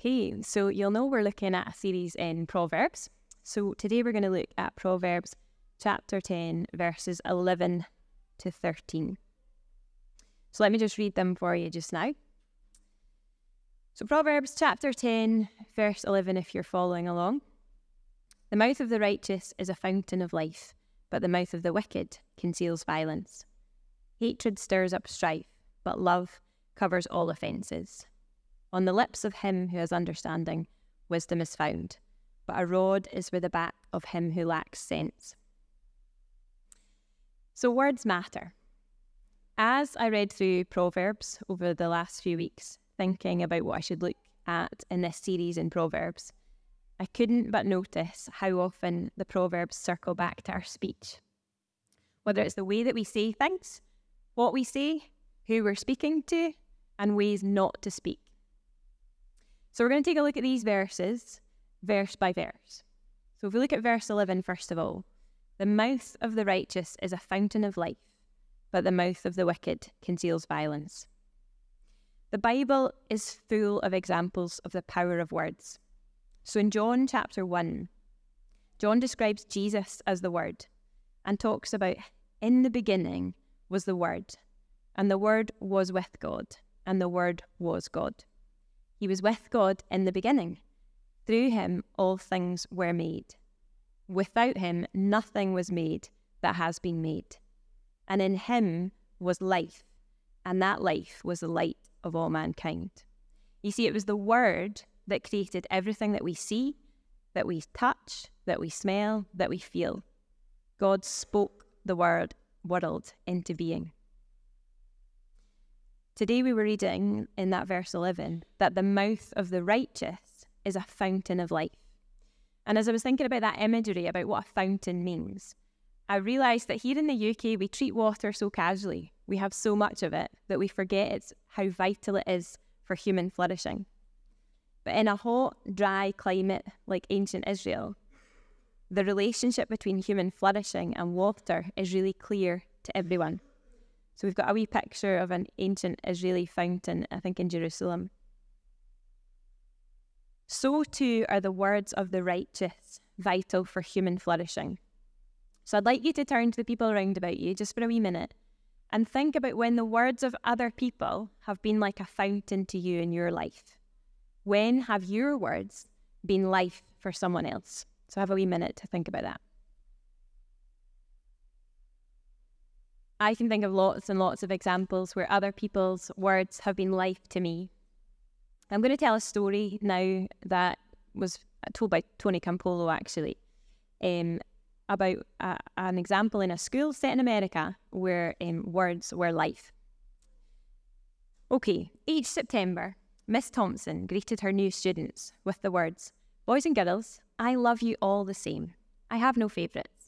Okay, so you'll know we're looking at a series in Proverbs. So today we're going to look at Proverbs chapter 10, verses 11 to 13. So let me just read them for you just now. So, Proverbs chapter 10, verse 11, if you're following along. The mouth of the righteous is a fountain of life, but the mouth of the wicked conceals violence. Hatred stirs up strife, but love covers all offences. On the lips of him who has understanding, wisdom is found, but a rod is for the back of him who lacks sense. So, words matter. As I read through Proverbs over the last few weeks, thinking about what I should look at in this series in Proverbs, I couldn't but notice how often the Proverbs circle back to our speech. Whether it's the way that we say things, what we say, who we're speaking to, and ways not to speak. So we're going to take a look at these verses, verse by verse. So if we look at verse 11, first of all, the mouth of the righteous is a fountain of life, but the mouth of the wicked conceals violence. The Bible is full of examples of the power of words. So in John chapter 1, John describes Jesus as the Word and talks about in the beginning was the Word, and the Word was with God, and the Word was God. He was with God in the beginning. Through him, all things were made. Without him, nothing was made that has been made. And in him was life, and that life was the light of all mankind. You see, it was the Word that created everything that we see, that we touch, that we smell, that we feel. God spoke the word world into being. Today we were reading in that verse 11 that the mouth of the righteous is a fountain of life. And as I was thinking about that imagery about what a fountain means, I realised that here in the UK we treat water so casually. We have so much of it that we forget it's how vital it is for human flourishing. But in a hot, dry climate like ancient Israel, the relationship between human flourishing and water is really clear to everyone. So we've got a wee picture of an ancient Israeli fountain, I think in Jerusalem. So too are the words of the righteous vital for human flourishing. So I'd like you to turn to the people around about you just for a wee minute and think about when the words of other people have been like a fountain to you in your life. When have your words been life for someone else? So have a wee minute to think about that. I can think of lots and lots of examples where other people's words have been life to me. I'm going to tell a story now that was told by Tony Campolo actually um, about uh, an example in a school set in America where um, words were life. Okay, each September, Miss Thompson greeted her new students with the words, Boys and girls, I love you all the same. I have no favourites.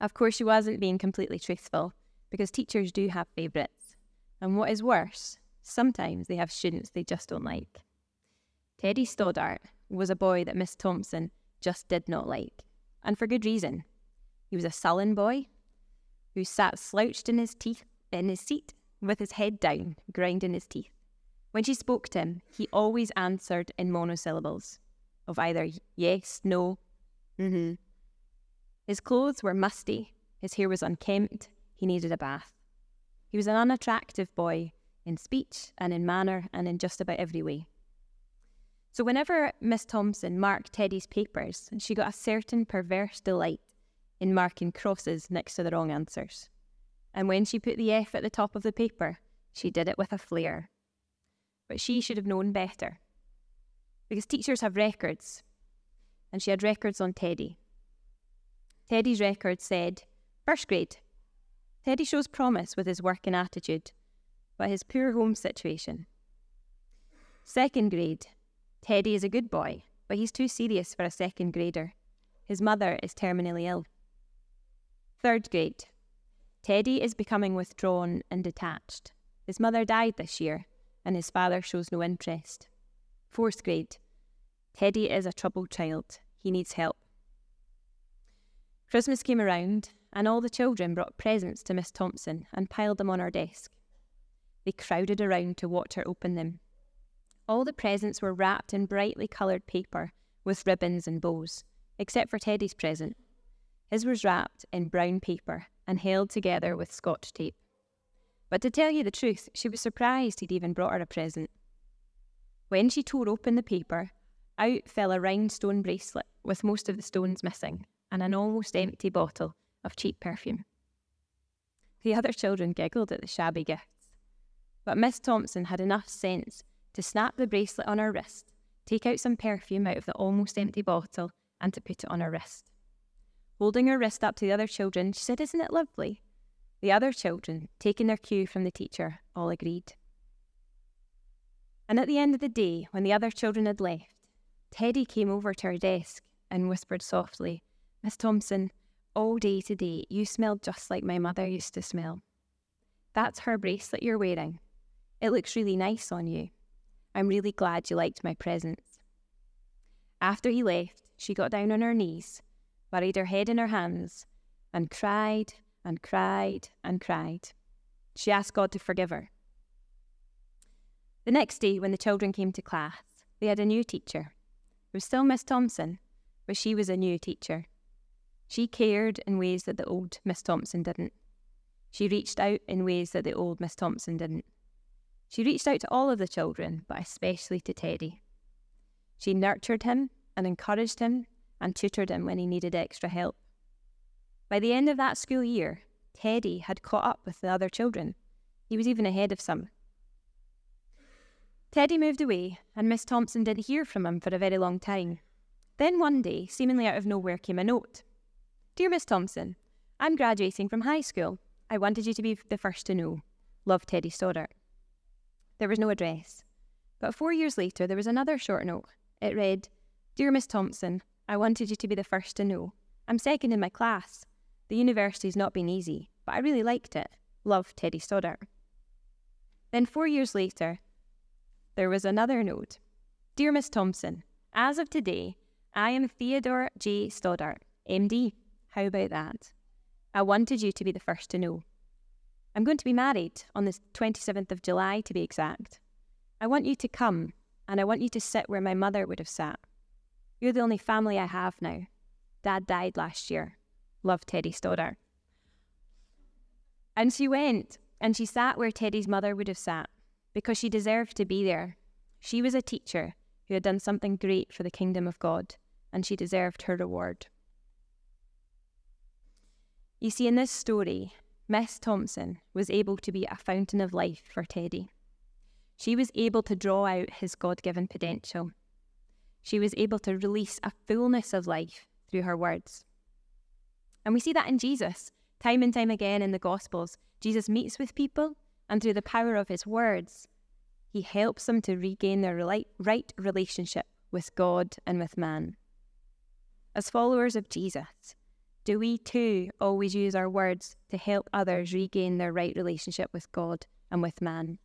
Of course, she wasn't being completely truthful, because teachers do have favourites. And what is worse, sometimes they have students they just don't like. Teddy Stoddart was a boy that Miss Thompson just did not like, and for good reason. He was a sullen boy who sat slouched in his teeth in his seat with his head down, grinding his teeth. When she spoke to him, he always answered in monosyllables of either yes, no, mm-hmm. His clothes were musty, his hair was unkempt, he needed a bath. He was an unattractive boy in speech and in manner and in just about every way. So, whenever Miss Thompson marked Teddy's papers, she got a certain perverse delight in marking crosses next to the wrong answers. And when she put the F at the top of the paper, she did it with a flair but she should have known better. Because teachers have records, and she had records on Teddy. Teddy's record said, First grade, Teddy shows promise with his work and attitude, but his poor home situation. Second grade, Teddy is a good boy, but he's too serious for a second grader. His mother is terminally ill. Third grade, Teddy is becoming withdrawn and detached. His mother died this year, and his father shows no interest. Fourth grade. Teddy is a troubled child. He needs help. Christmas came around, and all the children brought presents to Miss Thompson and piled them on her desk. They crowded around to watch her open them. All the presents were wrapped in brightly coloured paper with ribbons and bows, except for Teddy's present. His was wrapped in brown paper and held together with scotch tape. But to tell you the truth, she was surprised he'd even brought her a present. When she tore open the paper, out fell a rhinestone bracelet with most of the stones missing and an almost empty bottle of cheap perfume. The other children giggled at the shabby gifts, but Miss Thompson had enough sense to snap the bracelet on her wrist, take out some perfume out of the almost empty bottle, and to put it on her wrist. Holding her wrist up to the other children, she said, Isn't it lovely? The other children, taking their cue from the teacher, all agreed. And at the end of the day, when the other children had left, Teddy came over to her desk and whispered softly, Miss Thompson, all day today you smell just like my mother used to smell. That's her bracelet you're wearing. It looks really nice on you. I'm really glad you liked my presents. After he left, she got down on her knees, buried her head in her hands, and cried and cried and cried. She asked God to forgive her. The next day, when the children came to class, they had a new teacher. It was still Miss Thompson, but she was a new teacher. She cared in ways that the old Miss Thompson didn't. She reached out in ways that the old Miss Thompson didn't. She reached out to all of the children, but especially to Teddy. She nurtured him and encouraged him and tutored him when he needed extra help. By the end of that school year, Teddy had caught up with the other children. He was even ahead of some. Teddy moved away, and Miss Thompson didn't hear from him for a very long time. Then one day, seemingly out of nowhere, came a note Dear Miss Thompson, I'm graduating from high school. I wanted you to be the first to know. Love Teddy Stoddart. There was no address. But four years later, there was another short note. It read Dear Miss Thompson, I wanted you to be the first to know. I'm second in my class. The university's not been easy, but I really liked it. Love Teddy Stoddart. Then four years later, there was another note. Dear Miss Thompson, as of today, I am Theodore J. Stoddart, MD. How about that? I wanted you to be the first to know. I'm going to be married on the 27th of July, to be exact. I want you to come, and I want you to sit where my mother would have sat. You're the only family I have now. Dad died last year. Love Teddy Stoddart. And she went, and she sat where Teddy's mother would have sat, because she deserved to be there. She was a teacher who had done something great for the kingdom of God, and she deserved her reward. You see, in this story, Miss Thompson was able to be a fountain of life for Teddy. She was able to draw out his God given potential. She was able to release a fullness of life through her words. And we see that in Jesus. Time and time again in the Gospels, Jesus meets with people, and through the power of his words, he helps them to regain their right relationship with God and with man. As followers of Jesus, do we too always use our words to help others regain their right relationship with God and with man?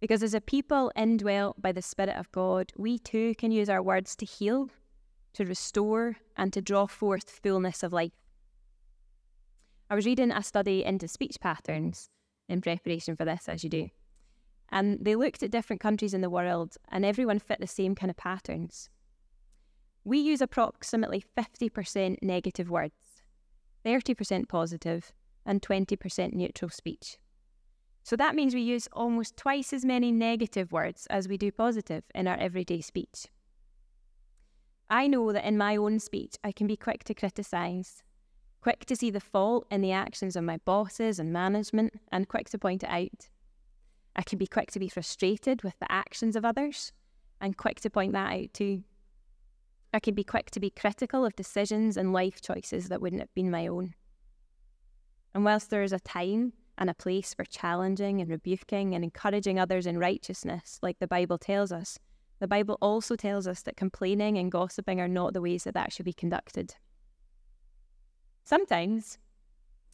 Because as a people indwelt by the Spirit of God, we too can use our words to heal, to restore, and to draw forth fullness of life. I was reading a study into speech patterns in preparation for this, as you do. And they looked at different countries in the world, and everyone fit the same kind of patterns we use approximately 50% negative words, 30% positive, and 20% neutral speech. So that means we use almost twice as many negative words as we do positive in our everyday speech. I know that in my own speech, I can be quick to criticise, quick to see the fault in the actions of my bosses and management, and quick to point it out. I can be quick to be frustrated with the actions of others, and quick to point that out too. I can be quick to be critical of decisions and life choices that wouldn't have been my own. And whilst there is a time and a place for challenging and rebuking and encouraging others in righteousness, like the Bible tells us, the Bible also tells us that complaining and gossiping are not the ways that that should be conducted. Sometimes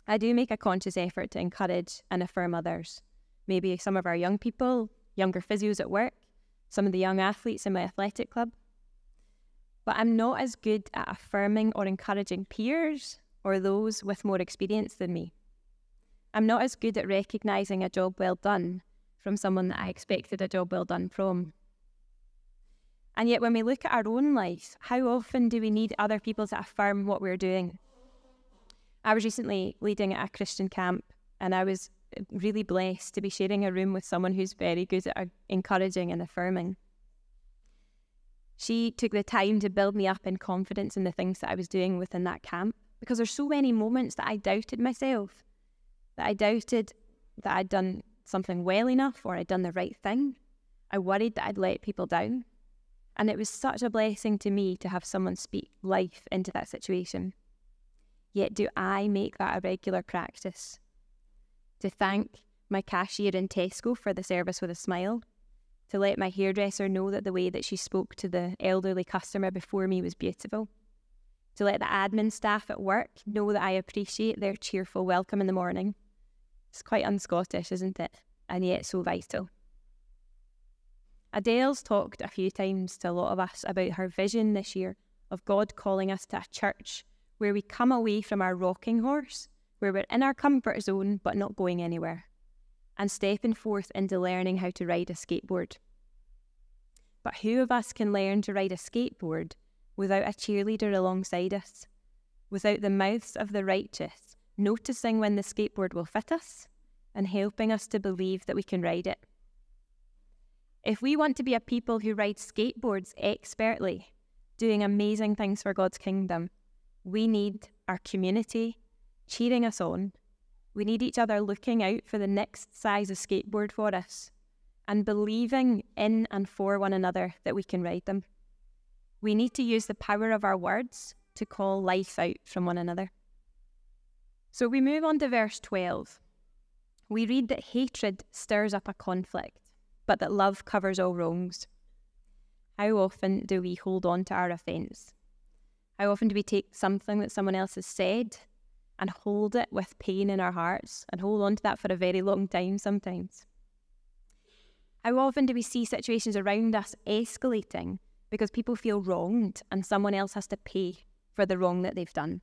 I do make a conscious effort to encourage and affirm others. Maybe some of our young people, younger physios at work, some of the young athletes in my athletic club but I'm not as good at affirming or encouraging peers or those with more experience than me. I'm not as good at recognising a job well done from someone that I expected a job well done from. And yet, when we look at our own lives, how often do we need other people to affirm what we're doing? I was recently leading a Christian camp, and I was really blessed to be sharing a room with someone who's very good at uh, encouraging and affirming. She took the time to build me up in confidence in the things that I was doing within that camp because there's so many moments that I doubted myself, that I doubted that I'd done something well enough or I'd done the right thing. I worried that I'd let people down. And it was such a blessing to me to have someone speak life into that situation. Yet, do I make that a regular practice? To thank my cashier in Tesco for the service with a smile, to let my hairdresser know that the way that she spoke to the elderly customer before me was beautiful, to let the admin staff at work know that I appreciate their cheerful welcome in the morning. It's quite unscottish, isn't it? And yet so vital. Adele's talked a few times to a lot of us about her vision this year of God calling us to a church where we come away from our rocking horse, where we're in our comfort zone but not going anywhere and stepping forth into learning how to ride a skateboard. But who of us can learn to ride a skateboard without a cheerleader alongside us, without the mouths of the righteous noticing when the skateboard will fit us and helping us to believe that we can ride it? If we want to be a people who ride skateboards expertly, doing amazing things for God's kingdom, we need our community cheering us on we need each other looking out for the next size of skateboard for us and believing in and for one another that we can ride them. We need to use the power of our words to call life out from one another. So we move on to verse 12. We read that hatred stirs up a conflict, but that love covers all wrongs. How often do we hold on to our offence? How often do we take something that someone else has said and hold it with pain in our hearts and hold on to that for a very long time sometimes. How often do we see situations around us escalating because people feel wronged and someone else has to pay for the wrong that they've done?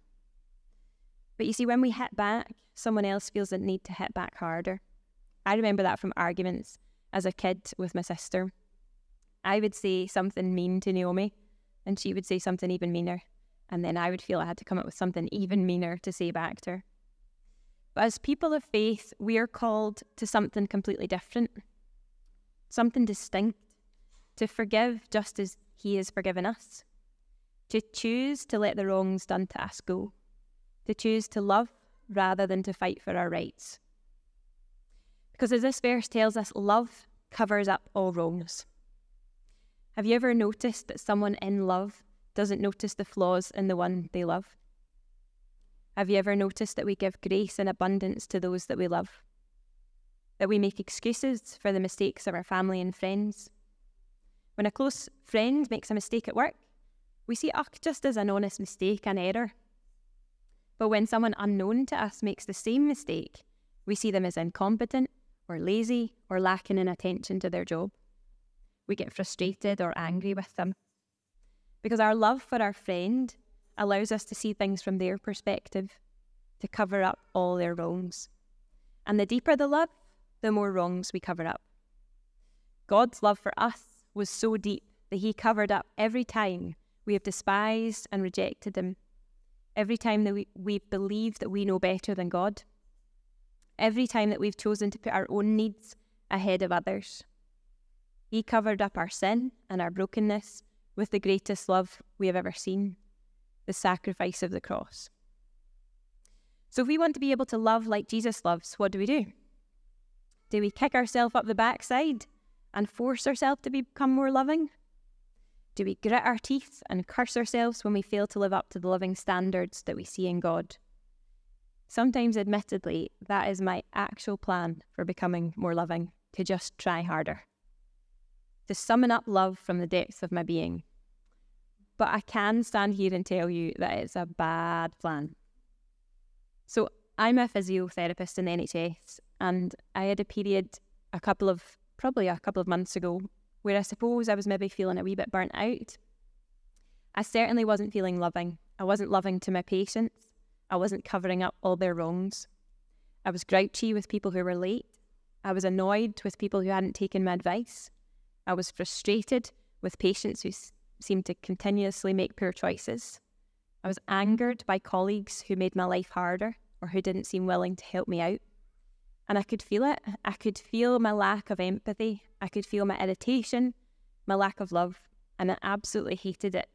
But you see, when we hit back, someone else feels the need to hit back harder. I remember that from arguments as a kid with my sister. I would say something mean to Naomi, and she would say something even meaner and then I would feel I had to come up with something even meaner to say back to her. But as people of faith, we are called to something completely different, something distinct, to forgive just as He has forgiven us, to choose to let the wrongs done to us go, to choose to love rather than to fight for our rights. Because as this verse tells us, love covers up all wrongs. Have you ever noticed that someone in love doesn't notice the flaws in the one they love? Have you ever noticed that we give grace and abundance to those that we love? That we make excuses for the mistakes of our family and friends? When a close friend makes a mistake at work, we see it just as an honest mistake, an error. But when someone unknown to us makes the same mistake, we see them as incompetent or lazy or lacking in attention to their job. We get frustrated or angry with them because our love for our friend allows us to see things from their perspective, to cover up all their wrongs. And the deeper the love, the more wrongs we cover up. God's love for us was so deep that He covered up every time we have despised and rejected Him, every time that we, we believe that we know better than God, every time that we've chosen to put our own needs ahead of others. He covered up our sin and our brokenness with the greatest love we have ever seen the sacrifice of the cross. So, if we want to be able to love like Jesus loves, what do we do? Do we kick ourselves up the backside and force ourselves to become more loving? Do we grit our teeth and curse ourselves when we fail to live up to the loving standards that we see in God? Sometimes, admittedly, that is my actual plan for becoming more loving, to just try harder. To summon up love from the depths of my being but I can stand here and tell you that it's a bad plan. So I'm a physiotherapist in the NHS, and I had a period a couple of probably a couple of months ago where I suppose I was maybe feeling a wee bit burnt out. I certainly wasn't feeling loving. I wasn't loving to my patients. I wasn't covering up all their wrongs. I was grouchy with people who were late. I was annoyed with people who hadn't taken my advice. I was frustrated with patients who s- seemed to continuously make poor choices. I was angered by colleagues who made my life harder or who didn't seem willing to help me out. And I could feel it. I could feel my lack of empathy. I could feel my irritation, my lack of love, and I absolutely hated it.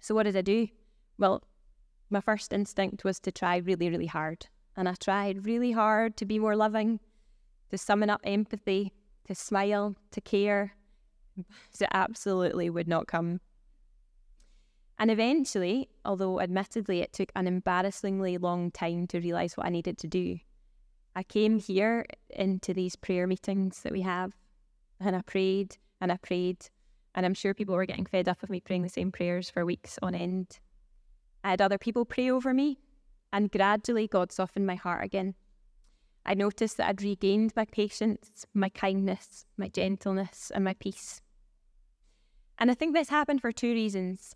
So, what did I do? Well, my first instinct was to try really, really hard. And I tried really hard to be more loving, to summon up empathy, to smile, to care. It absolutely would not come. And eventually, although admittedly it took an embarrassingly long time to realise what I needed to do, I came here into these prayer meetings that we have and I prayed and I prayed. And I'm sure people were getting fed up of me praying the same prayers for weeks on end. I had other people pray over me, and gradually God softened my heart again. I noticed that I'd regained my patience, my kindness, my gentleness, and my peace. And I think this happened for two reasons.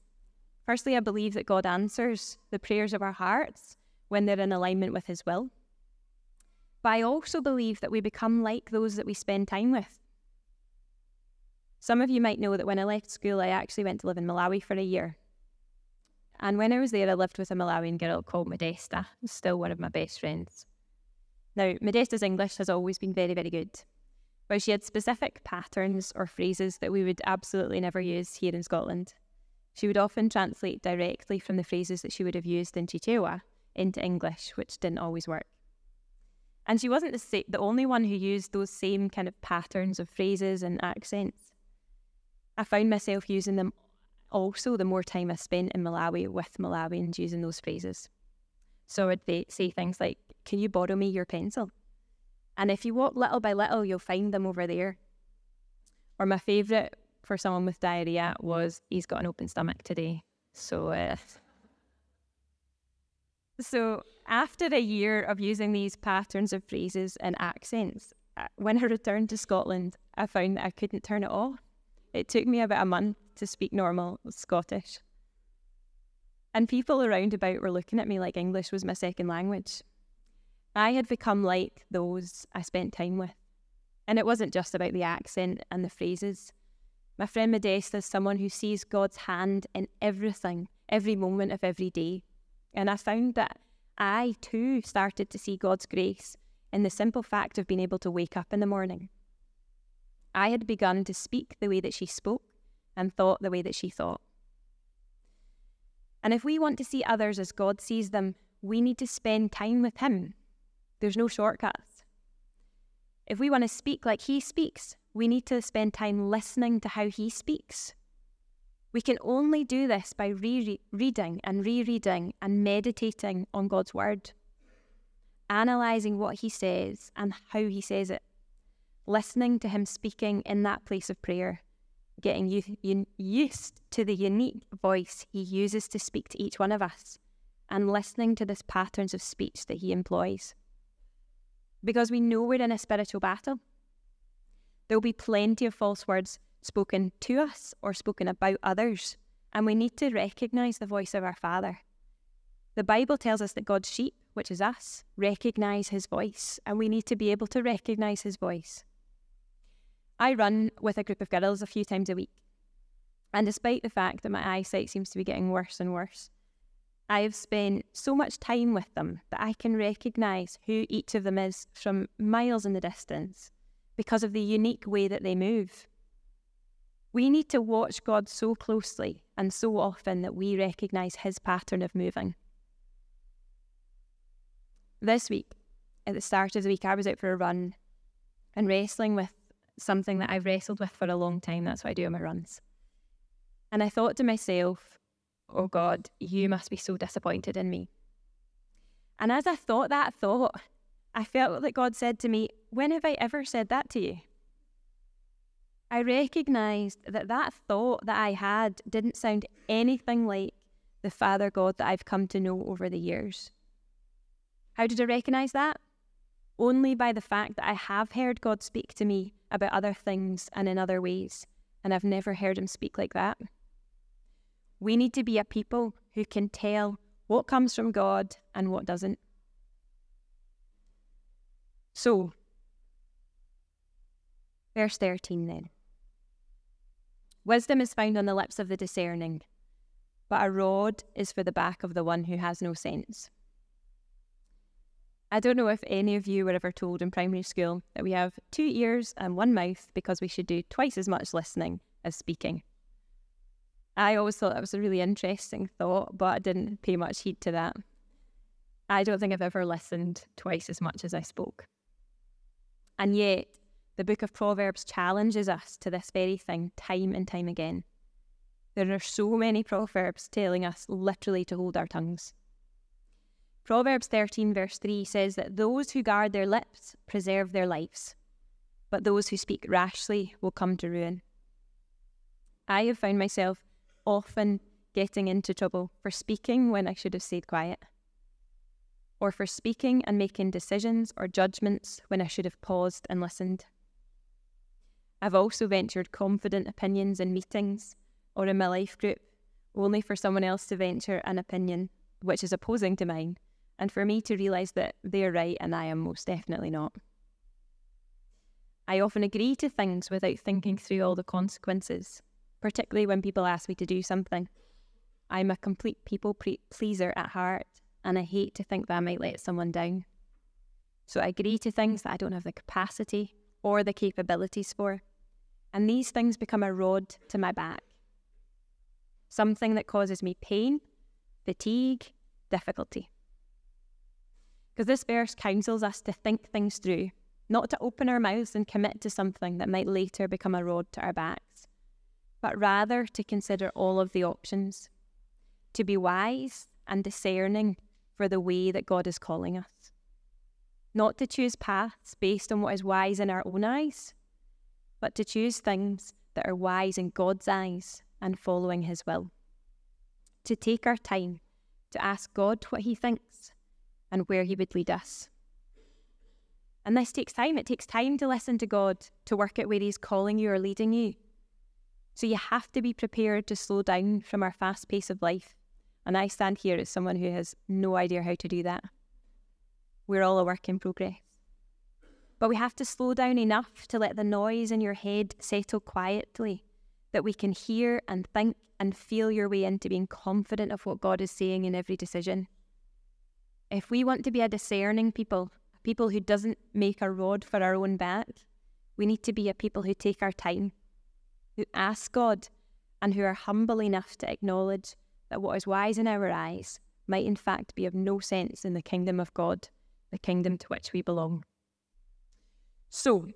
Firstly, I believe that God answers the prayers of our hearts when they're in alignment with His will. But I also believe that we become like those that we spend time with. Some of you might know that when I left school, I actually went to live in Malawi for a year. And when I was there, I lived with a Malawian girl called Modesta, still one of my best friends. Now, Modesta's English has always been very, very good, but she had specific patterns or phrases that we would absolutely never use here in Scotland. She would often translate directly from the phrases that she would have used in Chichewa into English, which didn't always work. And she wasn't the, sa- the only one who used those same kind of patterns of phrases and accents. I found myself using them also the more time I spent in Malawi with Malawians using those phrases. So I'd say things like, Can you borrow me your pencil? And if you walk little by little, you'll find them over there. Or my favourite for someone with diarrhea was, He's got an open stomach today. So, uh, so after a year of using these patterns of phrases and accents, uh, when I returned to Scotland, I found that I couldn't turn it off. It took me about a month to speak normal Scottish. And people around about were looking at me like English was my second language. I had become like those I spent time with. And it wasn't just about the accent and the phrases. My friend Modesta is someone who sees God's hand in everything, every moment of every day. And I found that I too started to see God's grace in the simple fact of being able to wake up in the morning. I had begun to speak the way that she spoke and thought the way that she thought. And if we want to see others as God sees them, we need to spend time with Him. There's no shortcuts. If we want to speak like He speaks, we need to spend time listening to how He speaks. We can only do this by re- reading and rereading and meditating on God's Word, analysing what He says and how He says it, listening to Him speaking in that place of prayer, getting used to the unique voice He uses to speak to each one of us, and listening to the patterns of speech that He employs. Because we know we're in a spiritual battle. There'll be plenty of false words spoken to us or spoken about others, and we need to recognise the voice of our Father. The Bible tells us that God's sheep, which is us, recognise His voice, and we need to be able to recognise His voice. I run with a group of girls a few times a week, and despite the fact that my eyesight seems to be getting worse and worse, I have spent so much time with them that I can recognise who each of them is from miles in the distance because of the unique way that they move. We need to watch God so closely and so often that we recognise His pattern of moving. This week, at the start of the week, I was out for a run and wrestling with something that I've wrestled with for a long time. That's what I do on my runs. And I thought to myself, oh God, you must be so disappointed in me. And as I thought that thought, I felt that God said to me, When have I ever said that to you? I recognised that that thought that I had didn't sound anything like the Father God that I've come to know over the years. How did I recognise that? Only by the fact that I have heard God speak to me about other things and in other ways, and I've never heard Him speak like that. We need to be a people who can tell what comes from God and what doesn't. So, verse 13 then. Wisdom is found on the lips of the discerning, but a rod is for the back of the one who has no sense. I don't know if any of you were ever told in primary school that we have two ears and one mouth because we should do twice as much listening as speaking. I always thought that was a really interesting thought, but I didn't pay much heed to that. I don't think I've ever listened twice as much as I spoke. And yet, the book of Proverbs challenges us to this very thing time and time again. There are so many proverbs telling us literally to hold our tongues. Proverbs 13, verse 3 says that those who guard their lips preserve their lives, but those who speak rashly will come to ruin. I have found myself often getting into trouble for speaking when I should have stayed quiet, or for speaking and making decisions or judgments when I should have paused and listened. I've also ventured confident opinions in meetings or in my life group, only for someone else to venture an opinion which is opposing to mine, and for me to realise that they're right and I am most definitely not. I often agree to things without thinking through all the consequences, particularly when people ask me to do something. I'm a complete people pre- pleaser at heart, and I hate to think that I might let someone down. So I agree to things that I don't have the capacity or the capabilities for. And these things become a rod to my back. Something that causes me pain, fatigue, difficulty. Because this verse counsels us to think things through, not to open our mouths and commit to something that might later become a rod to our backs, but rather to consider all of the options, to be wise and discerning for the way that God is calling us not to choose paths based on what is wise in our own eyes, but to choose things that are wise in God's eyes and following His will. To take our time to ask God what He thinks and where He would lead us. And this takes time. It takes time to listen to God, to work out where He's calling you or leading you. So you have to be prepared to slow down from our fast pace of life. And I stand here as someone who has no idea how to do that. We're all a work in progress. But we have to slow down enough to let the noise in your head settle quietly, that we can hear and think and feel your way into being confident of what God is saying in every decision. If we want to be a discerning people, people who doesn't make a rod for our own back, we need to be a people who take our time, who ask God, and who are humble enough to acknowledge that what is wise in our eyes might in fact be of no sense in the kingdom of God the kingdom to which we belong. So,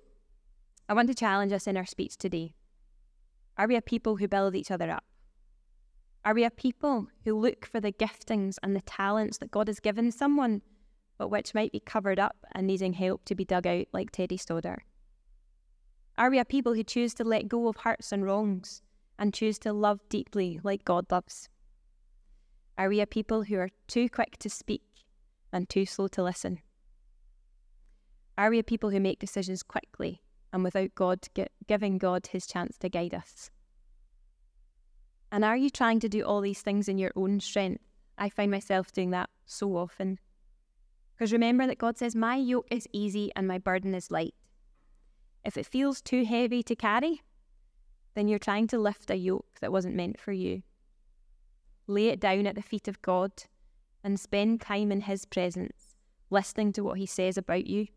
I want to challenge us in our speech today. Are we a people who build each other up? Are we a people who look for the giftings and the talents that God has given someone, but which might be covered up and needing help to be dug out like Teddy Stodder? Are we a people who choose to let go of hurts and wrongs and choose to love deeply like God loves? Are we a people who are too quick to speak and too slow to listen? Are we a people who make decisions quickly and without God giving God his chance to guide us? And are you trying to do all these things in your own strength? I find myself doing that so often. Because remember that God says, My yoke is easy and my burden is light. If it feels too heavy to carry, then you're trying to lift a yoke that wasn't meant for you. Lay it down at the feet of God and spend time in His presence, listening to what He says about you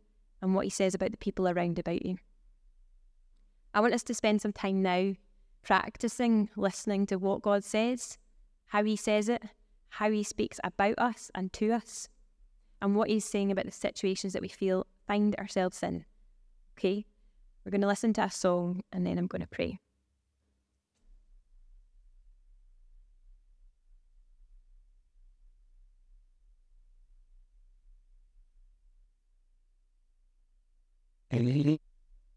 and what He says about the people around about you. I want us to spend some time now practicing listening to what God says, how He says it, how He speaks about us and to us, and what He's saying about the situations that we feel find ourselves in. Okay? We're going to listen to a song and then I'm going to pray.